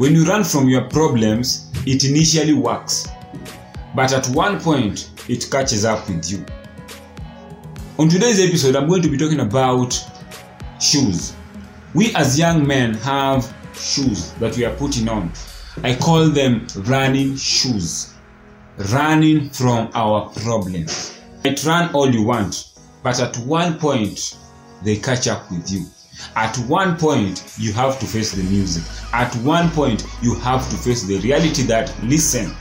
When you run from your problems, it initially works, but at one point, it catches up with you. On today's episode, I'm going to be talking about shoes. We as young men have shoes that we are putting on. I call them running shoes. Running from our problems. It run all you want, but at one point, they catch up with you. At one point, you have to face the music. At one point, you have to face the reality that, listen,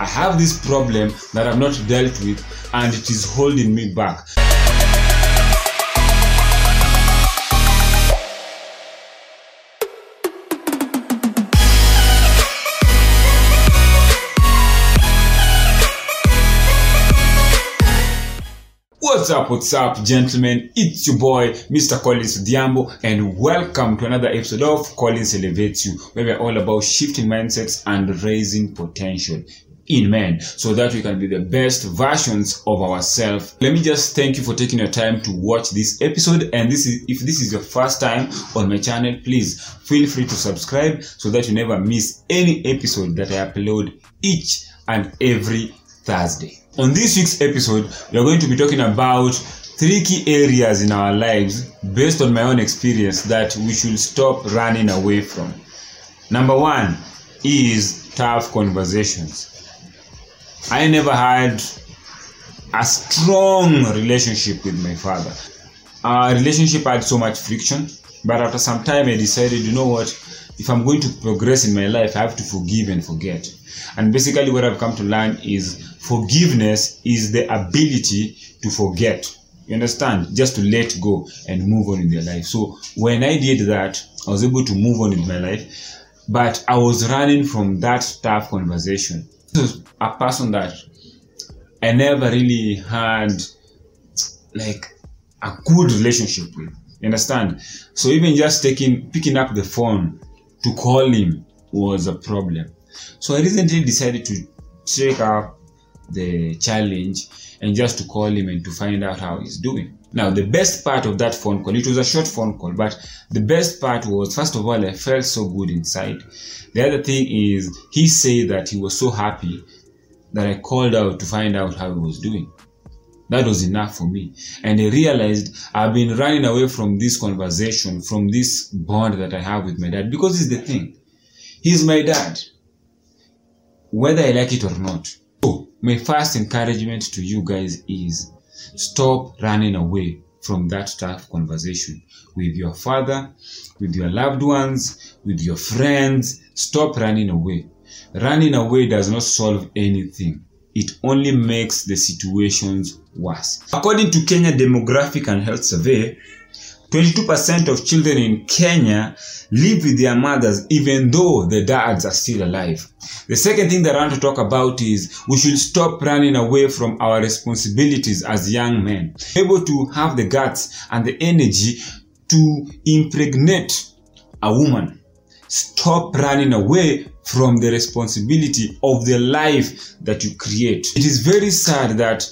I have this problem that I've not dealt with and it is holding me back. What's up, what's up, gentlemen? It's your boy, Mr. Collins Odhiambo, and welcome to another episode of Collins Elevates You, where we're all about shifting mindsets and raising potential in men so that we can be the best versions of ourselves. Let me just thank you for taking your time to watch this episode. And this is if this is your first time on my channel, please feel free to subscribe so that you never miss any episode that I upload each and every Thursday. On this week's episode, we are going to be talking about three key areas in our lives based on my own experience that we should stop running away from. Number one is tough conversations. I never had a strong relationship with my father. Our relationship had so much friction, but after some time, I decided, you know what, if I'm going to progress in my life, I have to forgive and forget. And basically, what I've come to learn is forgiveness is the ability to forget. You understand? Just to let go and move on in their life. So when I did that, I was able to move on in my life, but I was running from that tough conversation. This was a person that I never really had like a good relationship with. You understand? So even just taking picking up the phone to call him was a problem. So I recently decided to take up the challenge and just to call him and to find out how he's doing. Now, the best part of that phone call, it was a short phone call, but the best part was, first of all, I felt so good inside. The other thing is, he said that he was so happy that I called out to find out how he was doing. That was enough for me. And I realized I've been running away from this conversation, from this bond that I have with my dad, because it's the thing. He's my dad, whether I like it or not. So, my first encouragement to you guys is stop running away from that tough conversation with your father, with your loved ones, with your friends. Stop running away. Running away does not solve anything. It only makes the situations worse. According to Kenya Demographic and Health Survey, 22% of children in Kenya live with their mothers even though the dads are still alive. The second thing that I want to talk about is we should stop running away from our responsibilities as young men. Able to have the guts and the energy to impregnate a woman. Stop running away from the responsibility of the life that you create. It is very sad that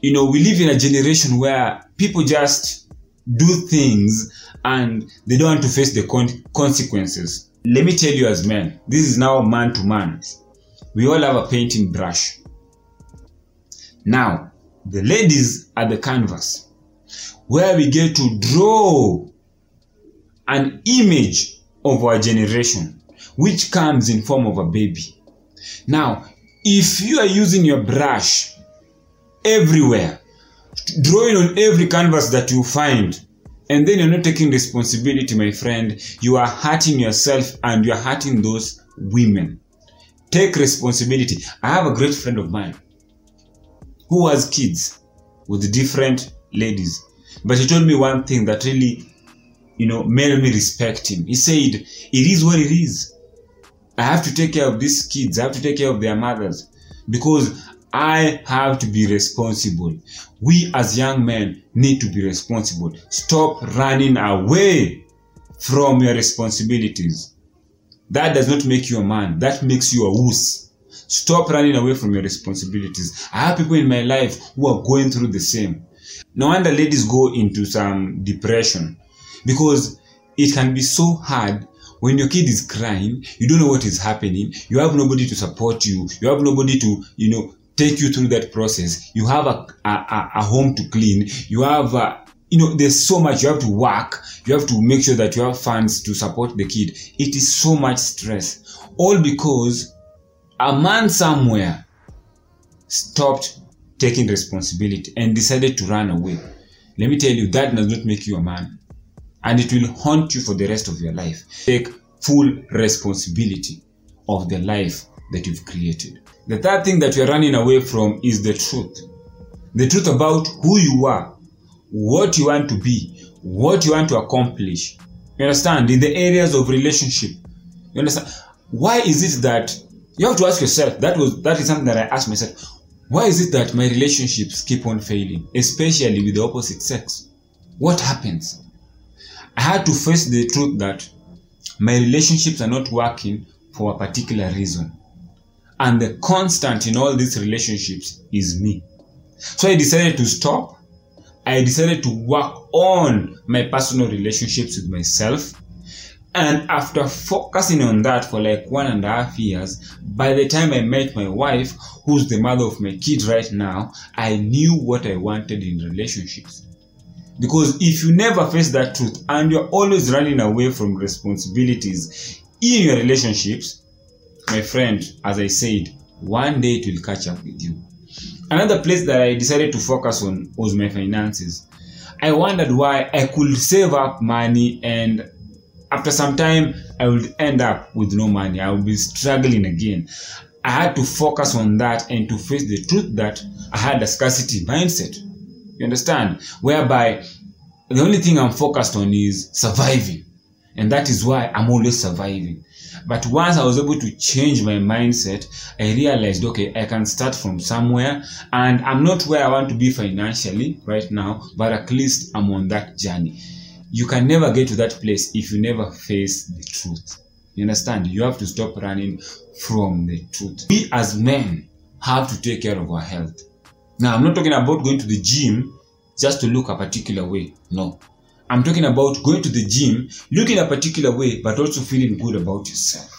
you know we live in a generation where people just do things and they don't want to face the con- consequences. Let me tell you, as men, this is now man to man. We all have a painting brush. Now, the ladies are the canvas where we get to draw an image of our generation, which comes in form of a baby. Now, if you are using your brush everywhere, drawing on every canvas that you find and then you're not taking responsibility my friend you are hurting yourself and you're hurting those women. Take responsibility. I have a great friend of mine who has kids with different ladies. But he told me one thing that really you know made me respect him he said it is what it is i have to take care of these kids i have to take care of their mothers because I have to be responsible. We as young men need to be responsible. Stop running away from your responsibilities. That does not make you a man. That makes you a wuss. Stop running away from your responsibilities. I have people in my life who are going through the same. No wonder ladies go into some depression because it can be so hard when your kid is crying, you don't know what is happening. You have nobody to support you. You have nobody to, you know, take you through that process. You have a, a, a home to clean. You have, a, you know, there's so much you have to work. You have to make sure that you have funds to support the kid. It is so much stress. All because a man somewhere stopped taking responsibility and decided to run away. Let me tell you, that does not make you a man. And it will haunt you for the rest of your life. Take full responsibility of the life that you've created. The third thing that you're running away from is the truth. The truth about who you are, what you want to be, what you want to accomplish. You understand? In the areas of relationship. You understand? Why is it that you have to ask yourself? That was that is something that I asked myself. Why is it that my relationships keep on failing, especially with the opposite sex? What happens? I had to face the truth that my relationships are not working for a particular reason. And the constant in all these relationships is me. So I decided to stop. I decided to work on my personal relationships with myself. And after focusing on that for like one and a half years, by the time I met my wife, who's the mother of my kids right now, I knew what I wanted in relationships. Because if you never face that truth and you're always running away from responsibilities in your relationships, my friend, as I said, one day it will catch up with you. Another place that I decided to focus on was my finances. I wondered why I could save up money and after some time I would end up with no money. I would be struggling again. I had to focus on that and to face the truth that I had a scarcity mindset. You understand? Whereby the only thing I'm focused on is surviving. And that is why I'm always surviving. But once I was able to change my mindset, I realized, okay, I can start from somewhere and I'm not where I want to be financially right now, but at least I'm on that journey. You can never get to that place if you never face the truth. You understand? You have to stop running from the truth. We as men have to take care of our health. Now, I'm not talking about going to the gym just to look a particular way. No. I'm talking about going to the gym, looking a particular way, but also feeling good about yourself.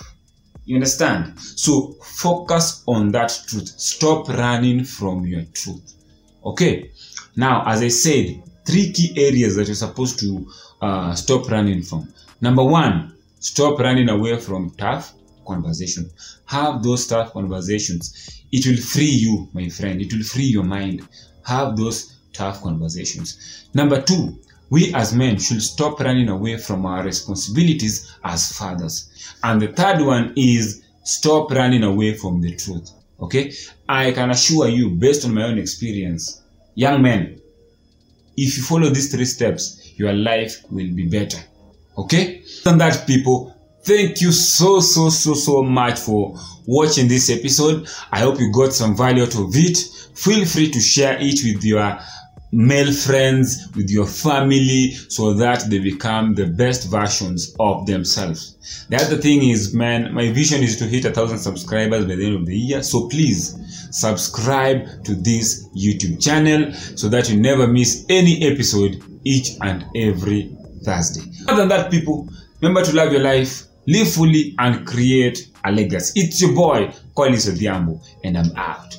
You understand? So focus on that truth. Stop running from your truth. Okay. Now, as I said, three key areas that you're supposed to uh, stop running from. Number one, stop running away from tough conversation. Have those tough conversations. It will free you, my friend. It will free your mind. Have those tough conversations. Number two, we as men should stop running away from our responsibilities as fathers. And the third one is stop running away from the truth. Okay? I can assure you, based on my own experience, young men, if you follow these three steps, your life will be better. Okay? And that, people, thank you so, so, so, so much for watching this episode. I hope you got some value out of it. Feel free to share it with your male friends, with your family, so that they become the best versions of themselves. The other thing is, man, my vision is to hit a thousand subscribers by the end of the year. So please subscribe to this YouTube channel so that you never miss any episode each and every Thursday. Other than that, people, remember to love your life, live fully, and create a legacy. It's your boy, Collins Odhiambo, and I'm out.